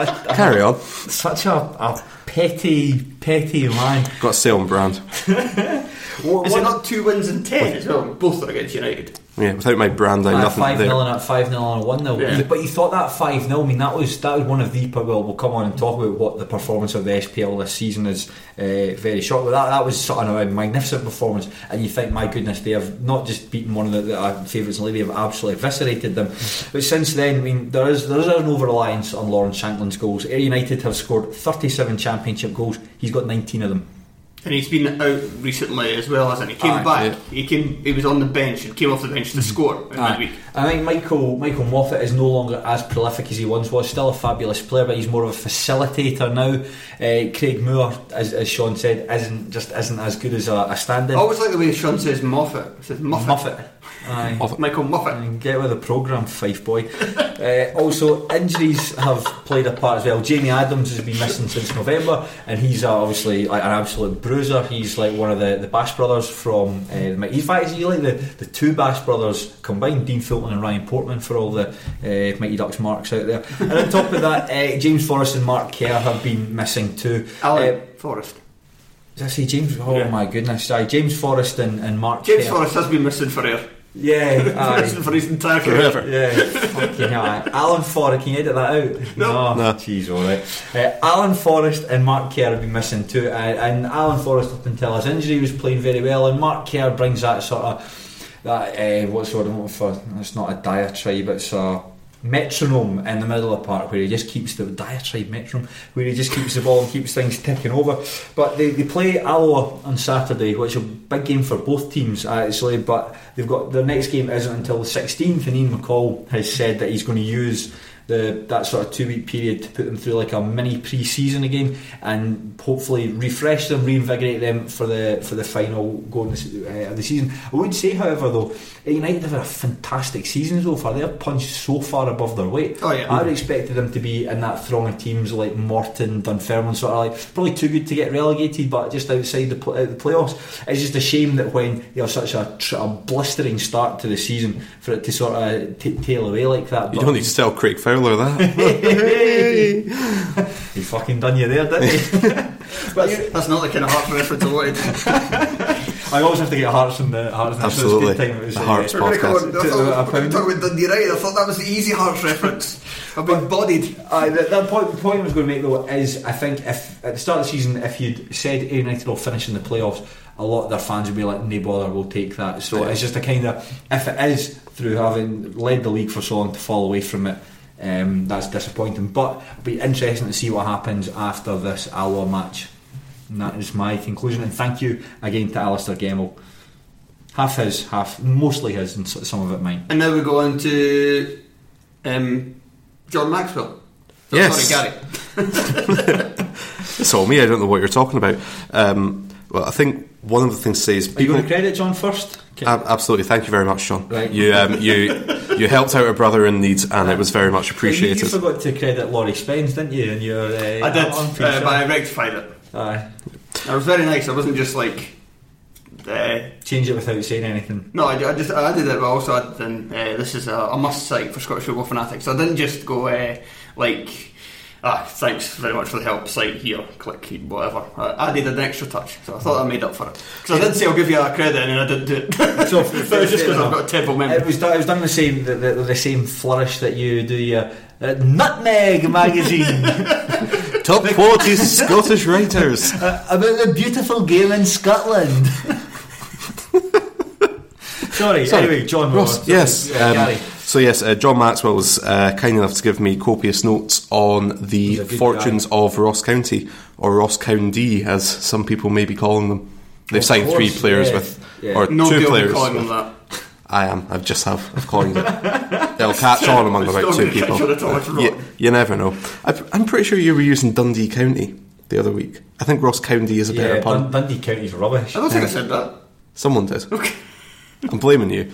I- I- Carry on. such a, a petty, petty man. Got to stay on brand. [LAUGHS] What, Is it not two wins and ten as well? Both are against United. Yeah, without my brand, I'm nothing five there. 0 and at five 0 and a one 0 Yeah. But you thought that five 0 I mean, that was that was one of the. Well, we'll come on and talk about what the performance of the SPL this season is. Uh, very short, but that that was sort of a magnificent performance. And you think, my goodness, they have not just beaten one of the, the uh, favourites in the league; they have absolutely eviscerated them. But since then, I mean, there is there is an over reliance on Lawrence Shankland's goals. Ayr United have scored thirty seven championship goals. He's got nineteen of them. And he's been out recently as well, hasn't he? He came Aye. back. Yeah. He came. He was on the bench and came off the bench to score in that week. I think Michael Michael Moffat is no longer as prolific as he once was. Still a fabulous player, but he's more of a facilitator now. Uh, Craig Moore, as, as Sean said, isn't just isn't as good as a, a stand-in. I always like the way Sean says Moffat. He says Moffat. Moffat. Aye. Moffat. Michael Moffat. Get with the programme, Fife boy. uh, also, injuries have played a part as well. Jamie Adams has been missing since November, and he's uh, obviously like an absolute bruiser. He's like one of the, the Bash brothers from. Uh, in fact, he's like the, the two Bash brothers combined, Dean Fulton and Ryan Portman, for all the uh, Mighty Ducks marks out there. And on top of that, uh, James Forrest and Mark Kerr have been missing too. Alan Uh, Forrest. did I say James? Oh Yeah. my goodness! Aye, James Forrest and, and Mark James Kerr. Forrest has been missing forever. Yeah, aye. [LAUGHS] missing for his entire career. Forever. Yeah, fucking hell. aye. Alan Forrest, can you edit that out? No. No. Jeez, alright. Uh, Alan Forrest and Mark Kerr have been missing too, uh, and Alan Forrest, up until his injury, was playing very well, and Mark Kerr brings that sort of, that, uh, what's the word I'm looking for? It's not a diatribe, it's a metronome in the middle of the park where he just keeps the diatribe metronome where he just keeps the ball and keeps things ticking over. But they, they play Alloa on Saturday which is a big game for both teams actually but they've got their next game isn't until the 16th and Ian McCall has said that he's going to use the that sort of two week period to put them through like a mini pre season again and hopefully refresh them, reinvigorate them for the for the final go of the, uh, of the season. I would say, however, though, United have had a fantastic season so far. They're punched so far above their weight. Oh, yeah. I would expected them to be in that throng of teams like Morton, Dunfermline, sort of like probably too good to get relegated, but just outside the, pl- the playoffs. It's just a shame that when you have such a, tr- a blistering start to the season for it to sort of t- tail away like that. You But- don't need to tell Craig Fowler that. [LAUGHS] he fucking done you there, didn't he? but you- [LAUGHS] That's not the kind of heart reference I wanted. [LAUGHS] I always have to get Hearts in the Hearts. in the- Absolutely. So a good time it was, The uh, Hearts We're gonna podcast. I To- thought uh, we were a pound. talking about Dundee United. I thought that was the easy hearts reference. I've been bodied. Aye, the, the point, the point I was going to make though is I think if at the start of the season if you'd said Ayr United will finish in the playoffs, a lot of their fans would be like, "No bother, we'll take that." So Yeah. it's just a kind of if it is through having led the league for so long to fall away from it. Um, that's disappointing, but it'll be interesting to see what happens after this Alloa match. And that is my conclusion. And thank you again to Alistair Gemmell. Half his, half mostly his, and some of it mine. And now we go on to um, John Maxwell. So, Yes. Sorry, Gary. [LAUGHS] It's all me. I don't know what you're talking about. Um, well, I think one of the things to say is Are you people. going to credit John first? Okay. Ab- absolutely. Thank you very much, Sean. Right. You um, you you helped out a brother in need, and it was very much appreciated. you forgot to credit Laurie Spence, didn't you? And your, uh, I did, uh, but I rectified it. Aye. I was very nice. I wasn't just like Uh, Change it without saying anything. no, I, I just I did it, but also I didn't. Uh, this is a, a must site for Scottish football fanatics. So I didn't just go uh, like. Ah, thanks very much for the help. Site here, click whatever. I added an extra touch, so I thought I made up for it. Because I did say I'll give you a credit, and then I didn't do it. [LAUGHS] So, but was just because I've got a terrible memory. It was done, it was done the same the, the, the same flourish that you do your uh, Nutmeg magazine [LAUGHS] Top quality [LAUGHS] Scottish writers. uh, about the beautiful game in Scotland. Sorry, Sorry. anyway, John Ross, Ross. yes. Yeah, um, Gary. So yes, uh, John Maxwell was uh, kind enough to give me copious notes on the He's a good fortunes of Ross County, or Ross County, as some people may be calling them. They've Of signed three players yeah, with, yeah. or Nobody two players. calling with- them that. I am. I've just have. I've coined it. It'll catch on among It's about two people. on at all, it's wrong. You, you never know. I, I'm pretty sure you were using Dundee County the other week. I think Ross County is a better Yeah, pun. Dun- Dundee County's rubbish. I don't think I said that. Someone did. I'm blaming you.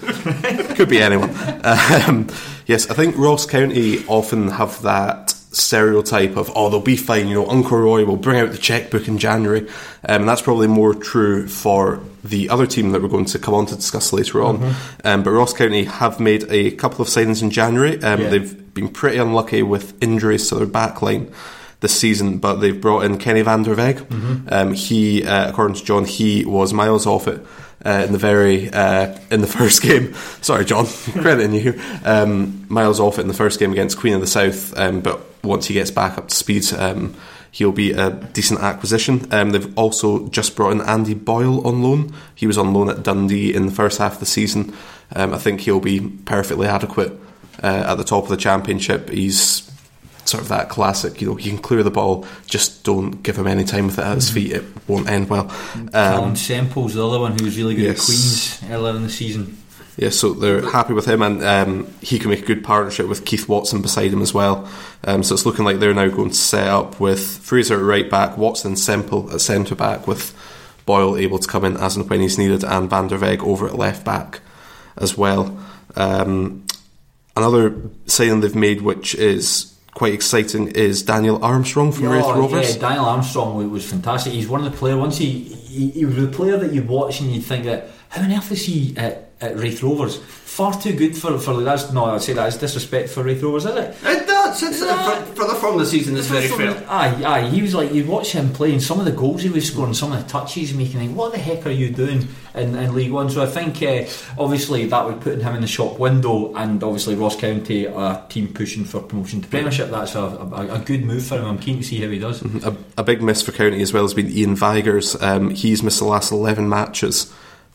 Could be anyone. Um, yes, I think Ross County often have that stereotype of, oh, they'll be fine, you know, Uncle Roy will bring out the checkbook in January. Um, and that's probably more true for the other team that we're going to come on to discuss later on. Um, but Ross County have made a couple of signings in January. Um, Yeah. They've been pretty unlucky with injuries to their back line this season, but they've brought in Kenny van der Weg. Um, he, uh, according to John, he was miles off it uh, in the very uh, in the [LAUGHS] first game. Sorry, John, [LAUGHS] crediting you. Um, miles off in the first game against Queen of the South, um, but once he gets back up to speed. Um, He'll be a decent acquisition. Um, they've also just brought in Andy Boyle on loan. He was on loan at Dundee in the first half of the season. Um, I think he'll be perfectly adequate uh, at the top of the championship. He's sort of that classic, you know, he can clear the ball, just don't give him any time with it at his feet, it won't end well. Callum Um, Semple's the other one who was really good yes. at Queens earlier in the season. yeah, so they're happy with him, and um, he can make a good partnership with Keith Watson beside him as well. Um, so it's looking like they're now going to set up with Fraser at right back, Watson Semple at centre back, with Boyle able to come in as and when he's needed, and Van der Weg over at left back as well. Um, another signing they've made, which is quite exciting, is Daniel Armstrong from Raith Oh, Rovers. Yeah, Daniel Armstrong was fantastic. He's one of the players. Once he, he he was the player that you'd watch and you'd think that how on earth is he at, at Raith Rovers? Far too good for for that's no. I'd say that's disrespect for Raith Rovers, is it? It does. It's, uh, for, for the form of the season, it's very fair. Aye, aye. He was like you watch him play, and some of the goals he was scoring, some of the touches he was making. Like, what the heck are you doing in, in League One? So I think uh, obviously that would put him in the shop window, and obviously Ross County, a team pushing for promotion to Premiership. That's a, a, a good move for him. I'm keen to see how he does. A, a big miss for County as well has been Iain Vigurs. Um, he's missed the last 11 matches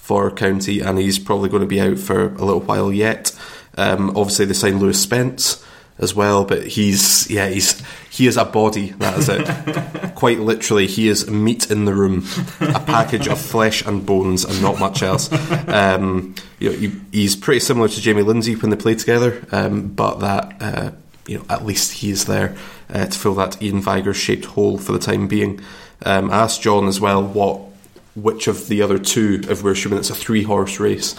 for County and he's probably going to be out for a little while yet. Um, obviously, they signed Lewis Spence as well, but he's, yeah, he's he is a body, that is it. [LAUGHS] Quite literally, he is meat in the room, a package of flesh and bones and not much else. Um, you know, he- he's pretty similar to Jamie Lindsay when they play together, um, but that. Uh, you know, at least he is there uh, to fill that Iain Vigurs shaped hole for the time being. Um, I asked John as well what which of the other two, if we're assuming it's a three horse race,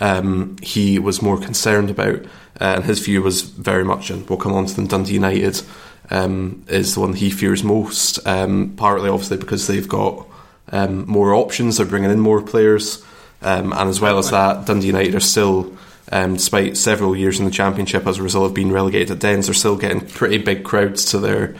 um, he was more concerned about, uh, and his view was very much, and we'll come on to them, Dundee United um, is the one he fears most, um, partly obviously because they've got um, more options, they're bringing in more players, um, and as well as that, Dundee United are still um, despite several years in the championship as a result of being relegated at Dens, they're still getting pretty big crowds to their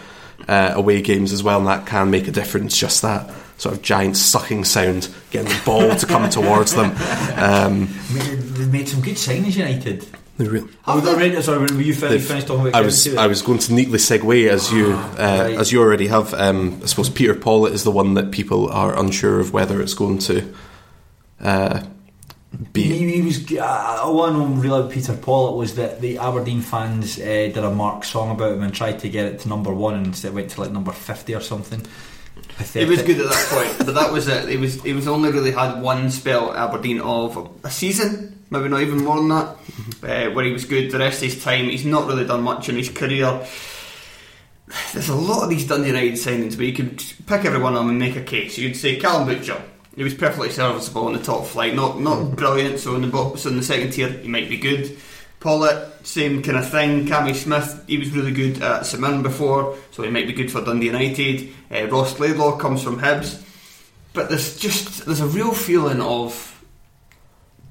uh, away games as well, and that can make a difference. Just that sort of giant sucking sound, getting the ball to come towards them. Um, Made- They made some good signings, United. they really- Oh, the Rangers, sorry, were you fin- finished talking about I was Stewart? I was going to neatly segue as you uh, right. as you already have. Um, I suppose Peter Pawlett is the one that people are unsure of whether it's going to uh, be. He, he was. Uh, one of them really about Peter Pawlett was that the Aberdeen fans uh, did a Mark song about him and tried to get it to number one, and instead went to like number fifty or something. It was good at that point, but that was it. It was it was only really had one spell at Aberdeen of a season, maybe not even more than that, uh, where he was good. The rest of his time, he's not really done much in his career. There's a lot of these Dundee United signings, but you could pick every one of them and make a case. You'd say Callum Butcher. He was perfectly serviceable in the top flight, not not brilliant. So in the bo- so in the second tier, he might be good. Pawlett, same kind of thing. Cammy Smith, he was really good at Mirren before, so he might be good for Dundee United. Uh, Ross Laidlaw comes from Hibs. but there's just there's a real feeling of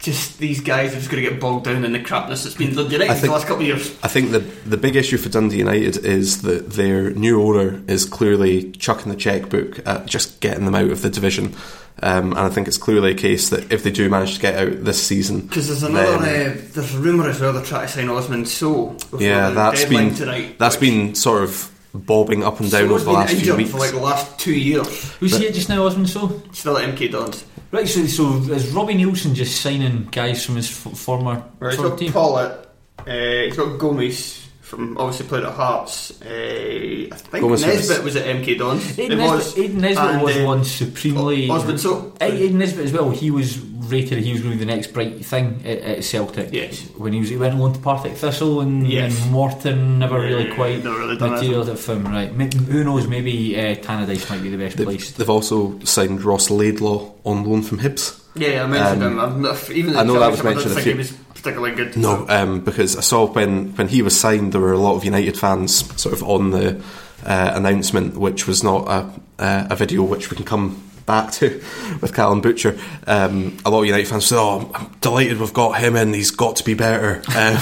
just these guys are just going to get bogged down in the crapness that's been Dundee United for think- the last couple of years. I think the the big issue for Dundee United is that their new owner is clearly chucking the checkbook at just getting them out of the division, um, and I think it's clearly a case that if they do manage to get out this season, Because there's another then- uh, there's a rumour as well they're trying to sign Osman Sow before yeah, the that's deadline been tonight. that's which- been sort of bobbing up and down So's over the been last few weeks. for like the last two years. Who's he at just now, Osman? So Still at MK Dons. Right, so so is Robbie Neilson just signing guys from his f- former Right, he's former got team? Pawlett, uh, he's got Gomez from obviously played at Hearts. Uh, I think Gomez was- Nesbitt was at MK Dons. Aidan Nesbitt, Aidan Nesbitt and, was uh, one supremely. Osman Sow. A- Aidan Nesbitt as well. He was rated. He was going to be the next bright thing at, at Celtic. Yes. When he was, he went on to Partick Thistle and, Yes. and Morton never really quite never really materialised it for him. Right. M- Who knows? Maybe uh, Tannadice might be the best They've, placed. they've also signed Ross Laidlaw on loan from Hibs. Yeah, I mentioned Um, him. I'm not, even I know that was I don't mentioned a think few- he was particularly good. No, um, because I saw when, when he was signed, there were a lot of United fans sort of on the uh, announcement, which was not a, uh, a video which we can come back to with Callum Butcher. Um, a lot of United fans said, "Oh, I'm delighted we've got him in. He's got to be better. [LAUGHS] Um,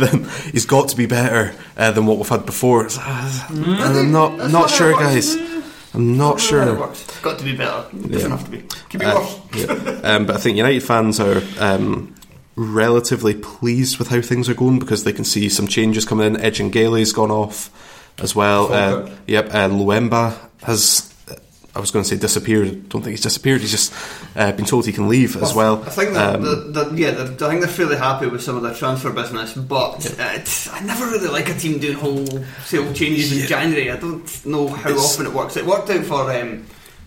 than, he's got to be better uh, than what we've had before." It's, uh, and I'm not That's not sure, guys. I'm not I don't know how it sure. got to be better. It doesn't Yeah. have to be. Could be Uh, worse. yeah. um, but I think United fans are um, relatively pleased with how things are going because they can see some changes coming in. Edjenguele's gone off as well. Uh, yep, uh, Luemba has. I was going to say disappeared. I don't think he's disappeared. He's just uh, been told he can leave as well. I think that, Um, the, the, yeah, they're, I think they're fairly happy with some of their transfer business, but it's, I never really like a team doing wholesale changes in January. I don't know how It's- often it works. It worked out for um,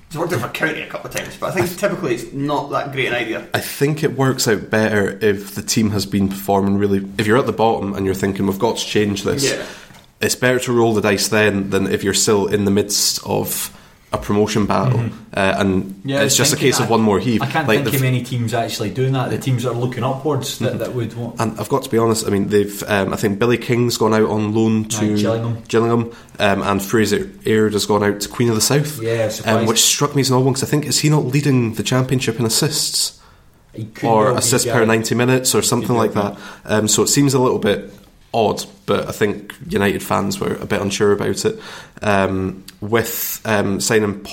it's worked out for County a couple of times, but I think typically it's not that great an idea. I think it works out better if the team has been performing really. If you're at the bottom and you're thinking we've got to change this, Yeah. it's better to roll the dice then than if you're still in the midst of a promotion battle uh, and Yeah, it's just a thinking case of one more heave. I can't Like think the of f- many teams actually doing that. The teams that are looking upwards that, that would want. and I've got to be honest. I mean, they've. Um, I think Billy King's gone out on loan to Aye, Gillingham. Gillingham, um, and Fraser Aird has gone out to Queen of the South. Yeah, um, which struck me as an odd one because I think is he not leading the championship in assists? Or well be, assist per 90 minutes or something like that. Um, so it seems a little bit odd, but I think United fans were a bit unsure about it. Um, with um, signing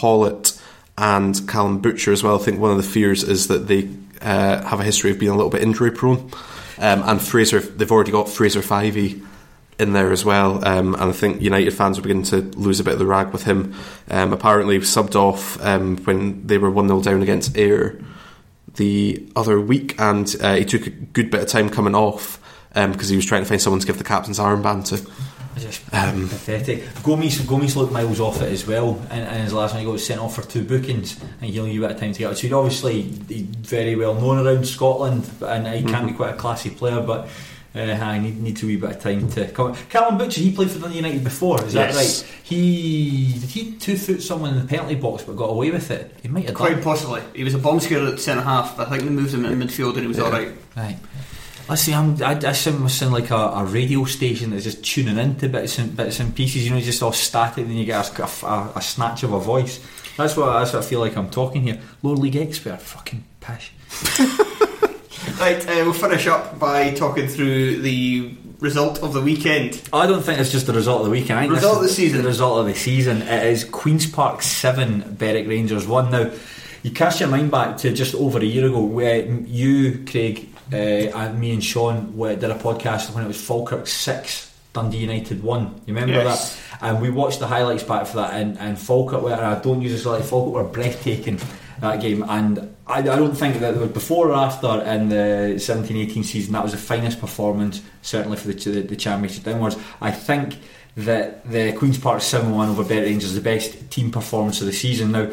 and Callum Butcher as well, I think one of the fears is that they uh, have a history of being a little bit injury prone. Um, and Fraser, they've already got Fraser Fyvie in there as well, um, and I think United fans are beginning to lose a bit of the rag with him. Um, apparently, subbed off um, when they were 1 0 down against Ayr the other week, and uh, he took a good bit of time coming off because he was trying to find someone to give the captain's armband to. Just Um, pathetic. Gomes, Gomes looked miles off it as well, and, and his last night he got sent off for two bookings, and he only a bit of time to get out. So he'd obviously he's very well known around Scotland, and he can be quite a classy player, but. Uh, I need, need a wee bit of time to come. Callum Butcher, he played for Dundee United before, is that Yes. right? He did he two foot someone in the penalty box but got away with it. He might have Quite done. possibly. He was a bomb scarer at centre half, but I think they moved him in midfield and he was Yeah. alright. Right. Let's see. I'm, I, I sound, sound like a, a radio station that's just tuning into bits and bits and pieces. You know, just all static, and then you get a, a, a snatch of a voice. That's what that's what I feel like I'm talking here. Lower league expert, fucking pish. [LAUGHS] Right, uh, we'll finish up by talking through the result of the weekend. I don't think it's just the result of the weekend. I think Result of the season. The result of the season. It is Queens Park seven, Berwick Rangers one. Now, you cast your mind back to just over a year ago, where you, Craig, uh, and me and Sean were, did a podcast when it was Falkirk six, Dundee United one. You remember Yes. that? And we watched the highlights back for that, and, and Falkirk were, and I don't use this like Falkirk were breathtaking that game, and I, I don't think that there was before or after in the 17-18 season that was the finest performance, certainly for the, the, the championship downwards. I think that the Queens Park 7-1 over Berwick Rangers is the best team performance of the season. Now,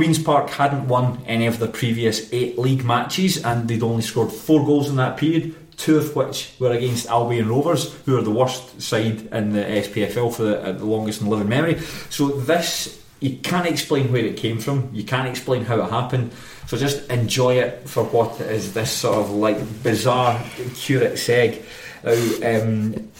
Queens Park hadn't won any of the previous eight league matches, and they'd only scored four goals in that period. Two of which were against Albion Rovers, who are the worst side in the SPFL for the, uh, the longest in living memory. So this, you can't explain where it came from. You can't explain how it happened. So just enjoy it for what it is. This sort of like bizarre curate's egg. Now, um,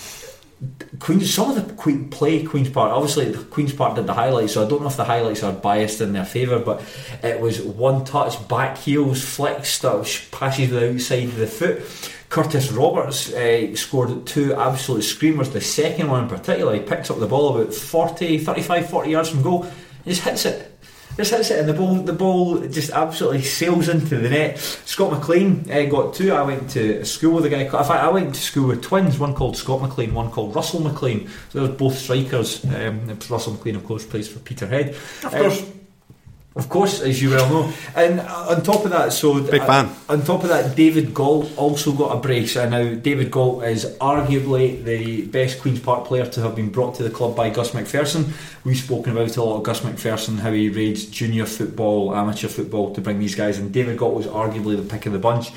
Queens, some of the Queen, play Queens Park. Obviously, Queens Park did the highlights, so I don't know if the highlights are biased in their favour. But it was one touch, back heels, flick stuff, passes the outside of the foot. Curtis Roberts uh, scored two absolute screamers. The second one in particular, he picks up the ball about 40, 35, 40 yards from goal. He just hits it just hits it and the ball the ball just absolutely sails into the net. Scott McLean uh, got two. I went to school with a guy. In fact, I went to school with twins. One called Scott McLean, one called Russell McLean. So they were both strikers. Um, Russell McLean, of course, plays for Peterhead. Of course. Um, of course, as you well know, and on top of that, so Big fan. on top of that, David Galt also got a brace, and now David Galt is arguably the best Queens Park player to have been brought to the club by Gus McPherson. We've spoken about a lot of Gus McPherson, how he raids junior football, amateur football to bring these guys, and David Galt was arguably the pick of the bunch.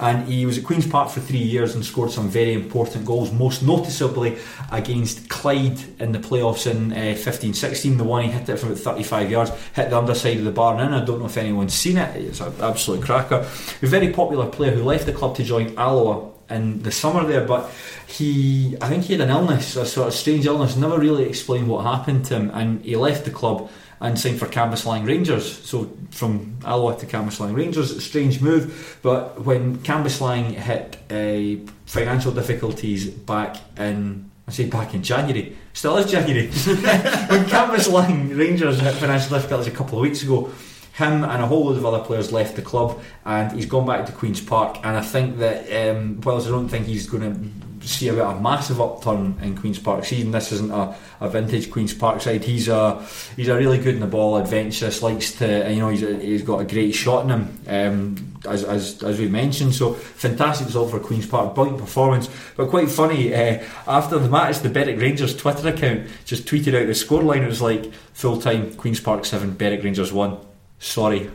And he was at Queens Park for three years and scored some very important goals, most noticeably against Clyde in the playoffs in uh, 15 16. The one he hit it from about 35 yards, hit the underside of the Barn and. I don't know if anyone's seen it, it's an absolute cracker. A very popular player who left the club to join Alloa in the summer there, but he, I think he had an illness, a sort of strange illness, never really explained what happened to him, and he left the club and signed for Cambuslang Rangers. So from Alloa to Cambuslang Rangers, a strange move. But when Cambuslang hit uh, financial difficulties back in, I say back in January, still is January. [LAUGHS] when Cambuslang Rangers hit financial difficulties a couple of weeks ago, him and a whole load of other players left the club, and he's gone back to Queens Park. And I think that, um, whilst I don't think he's going to see a, bit of a massive upturn in Queens Park season. This isn't a, a vintage Queens Park side. He's a he's a really good in the ball, adventurous, likes to you know he's, a, he's got a great shot in him. Um, as, as, as we mentioned, so fantastic result for Queens Park, brilliant performance, but quite funny. Uh, after the match, the Berwick Rangers Twitter account just tweeted out the scoreline. It was like full time Queens Park seven, Berwick Rangers one. Sorry.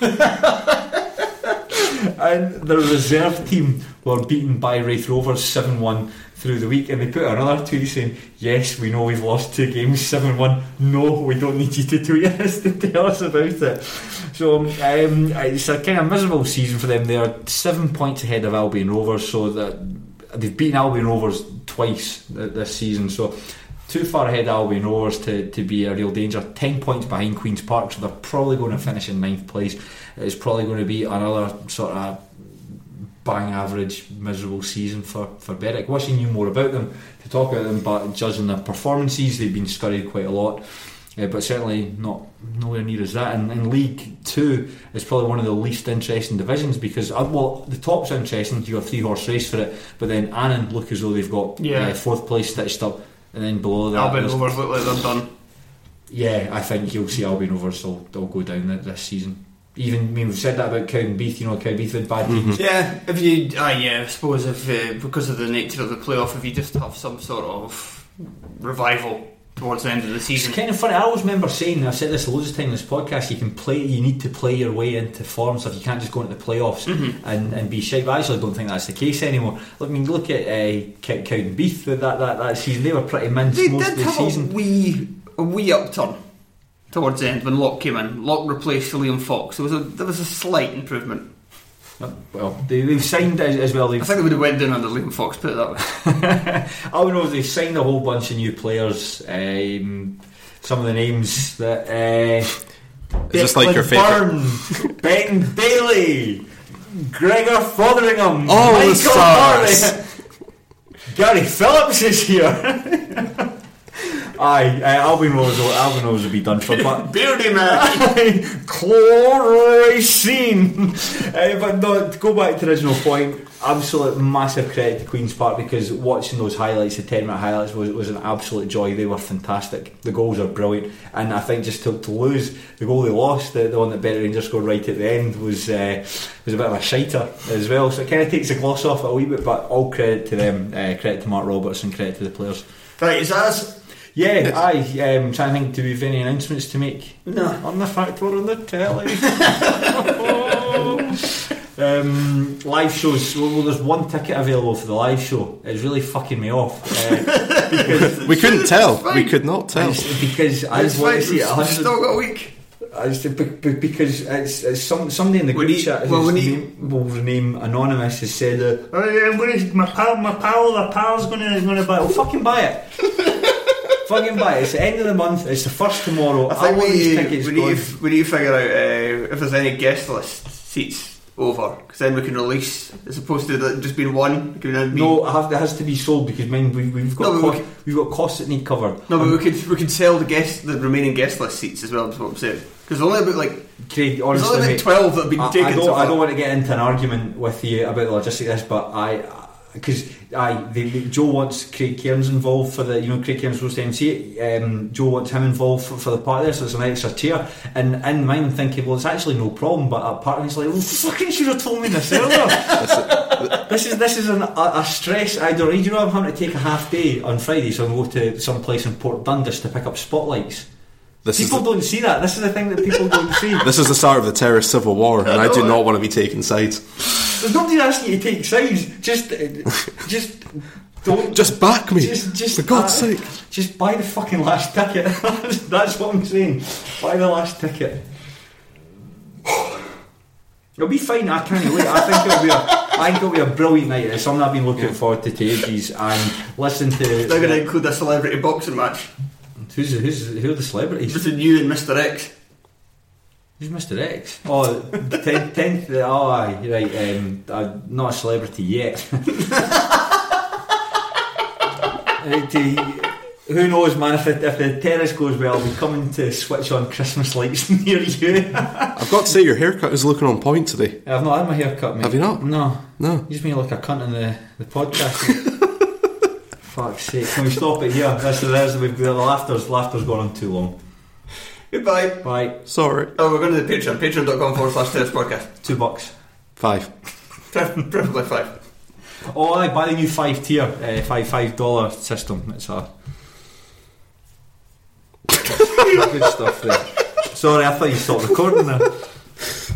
[LAUGHS] and the reserve team were beaten by Raith Rovers 7 1 through the week, and they put another tweet saying, Yes, we know we've lost two games 7 1. No, we don't need you to tweet [LAUGHS] us to tell us about it. So um, it's a kind of miserable season for them. They are seven points ahead of Albion Rovers, so that they've beaten Albion Rovers twice this season. So too far ahead of Albion Rovers to, to be a real danger. 10 points behind Queen's Park, so they're probably going to finish in ninth place. It's probably going to be another sort of bang average, miserable season for, for Berwick. Wishing you more about them to talk about them, but judging their performances, they've been scurried quite a lot. Uh, but certainly not nowhere near as that. And, and League Two is probably one of the least interesting divisions because uh, well, the top's interesting. You got a three horse race for it, but then Annan look as though they've got Yeah. uh, fourth place stitched up, and then below that, Albion there's- Rovers look like they're done. yeah, I think you'll see Albion Rovers. They'll, they'll go down th- this season. Even I mean, we've said that about Cowdenbeath. You know, Cowdenbeath had bad teams. Yeah, if you, ah, yeah, I suppose if uh, because of the nature of the playoff, if you just have some sort of revival towards the end of the season. It's kind of funny. I always remember saying, I've said this loads of times in this podcast, you can play, you need to play your way into form So if You can't just go into the playoffs and, and be shite. But I actually don't think that's the case anymore. I mean, look at uh, Cowdenbeath that, that, that, that season. They were pretty mince they most of the season. a wee, a wee upturn towards the end when Locke came in. Locke replaced Liam Fox. There was a there was a slight improvement. Well, they, they've signed as, as well. I They've, think they would have went down under Liam Fox. Put it that way. I don't know. They've signed a whole bunch of new players. Um, some of the names that. Uh, Is this like your Declan favourite? Byrne, Ben Bailey, Gregor Fotheringham, Oh, the Michael stars. Harvey, Gary Phillips is here. [LAUGHS] Aye, uh, Albion Rose, will- Albion Rose will be done for, but Beardy man. Chloricine. uh, but no, to go back to the original point, absolute massive credit to Queen's Park because watching those highlights, the 10 minute highlights, was, was an absolute joy. They were fantastic. The goals are brilliant. And I think just to, to lose the goal they lost, the, the one that Berwick Rangers scored right at the end, was uh, was a bit of a shiter as well. So it kind of takes the gloss off a wee bit, but all credit to them. Uh, credit to Mark Roberts and credit to the players. Right, is that? Yeah, aye. Um, trying to think, do we have any announcements to make? No. On the fact we're on the telly. [LAUGHS] um, live shows. Well, well, there's one ticket available for the live show. It's really fucking me off. Uh, because [LAUGHS] We couldn't tell. Fine. We could not tell. because I It's just want fine. to see it We've 100 still got a week. I just, be- be- because it's, it's some, somebody in the We group need- chat well, whose we need- name will remain anonymous has said, uh, Oh, yeah, I'm gonna, my pal, my pal, my pal's gonna, gonna buy. "Oh, fucking buy it, [LAUGHS] fucking buy it." It's the end of the month. It's the first tomorrow. I think want we, these tickets we, need going. to, we need to figure out uh, if there's any guest list seats over, because then we can release, as opposed to the, just being one. Be, No, it, have, it has to be sold because mine we, we've got No, but co- we we've got costs that need covered. no, but we could we could sell the guest the remaining guest list seats as well. Is what I'm saying. Because only about like Craig, there's only about mate, twelve that have been I, taken. I don't, I don't want to get into an argument with you about the logistics of this, but I because I the, the, Joe wants Craig Cairns involved for the you know Craig Cairns roast MC. Um, Joe wants him involved for, for the part this, so it's an extra tier. And in mine, I'm thinking, well, it's actually no problem. But a part of me's like, well, fucking should have told me this earlier. [LAUGHS] this is this is an, a, a stress. I don't. You know, I'm having to take a half day on Friday, so I'm going to go to some place in Port Dundas to pick up spotlights. This People the, don't see that. This is the thing that people don't see. [LAUGHS] this is the start of the terrorist civil war, and I do not want to be taking sides. There's nobody asking you to take sides. Just, uh, just don't. Just back me, just, just for God's uh, sake. Just buy the fucking last ticket. [LAUGHS] That's what I'm saying. Buy the last ticket. It'll be fine. I can't wait. I think it'll be. A, I think it'll be a brilliant night. It's something I've been looking forward to to ages. And listen to. They're going to include a celebrity boxing match Who's who's who are the celebrities? between you and Mr X. Who's Mr X? Oh, ten, tenth. Oh, aye, right. Um, I'm not a celebrity yet. [LAUGHS] Uh, who knows, man? If, it, if the terrace goes well, I'll be coming to switch on Christmas lights [LAUGHS] near you. I've got to say, your haircut is looking on point today. I've not had my haircut, mate. Have you not? No. No. You just made me look like a cunt in the, the podcast. [LAUGHS] Fuck's sake. Can we stop it here? That's the, that's the, the laughter's, laughter's gone on too long. Goodbye. Bye. Sorry. Oh, we're going to the Patreon. Patreon.com forward slash Terrace Podcast. Two bucks. Five. Pref- [LAUGHS] Preferably five. Oh, I buy the new five tier, uh, five five dollar system. It's a [LAUGHS] good stuff there. Sorry, I thought you stopped recording there. [LAUGHS]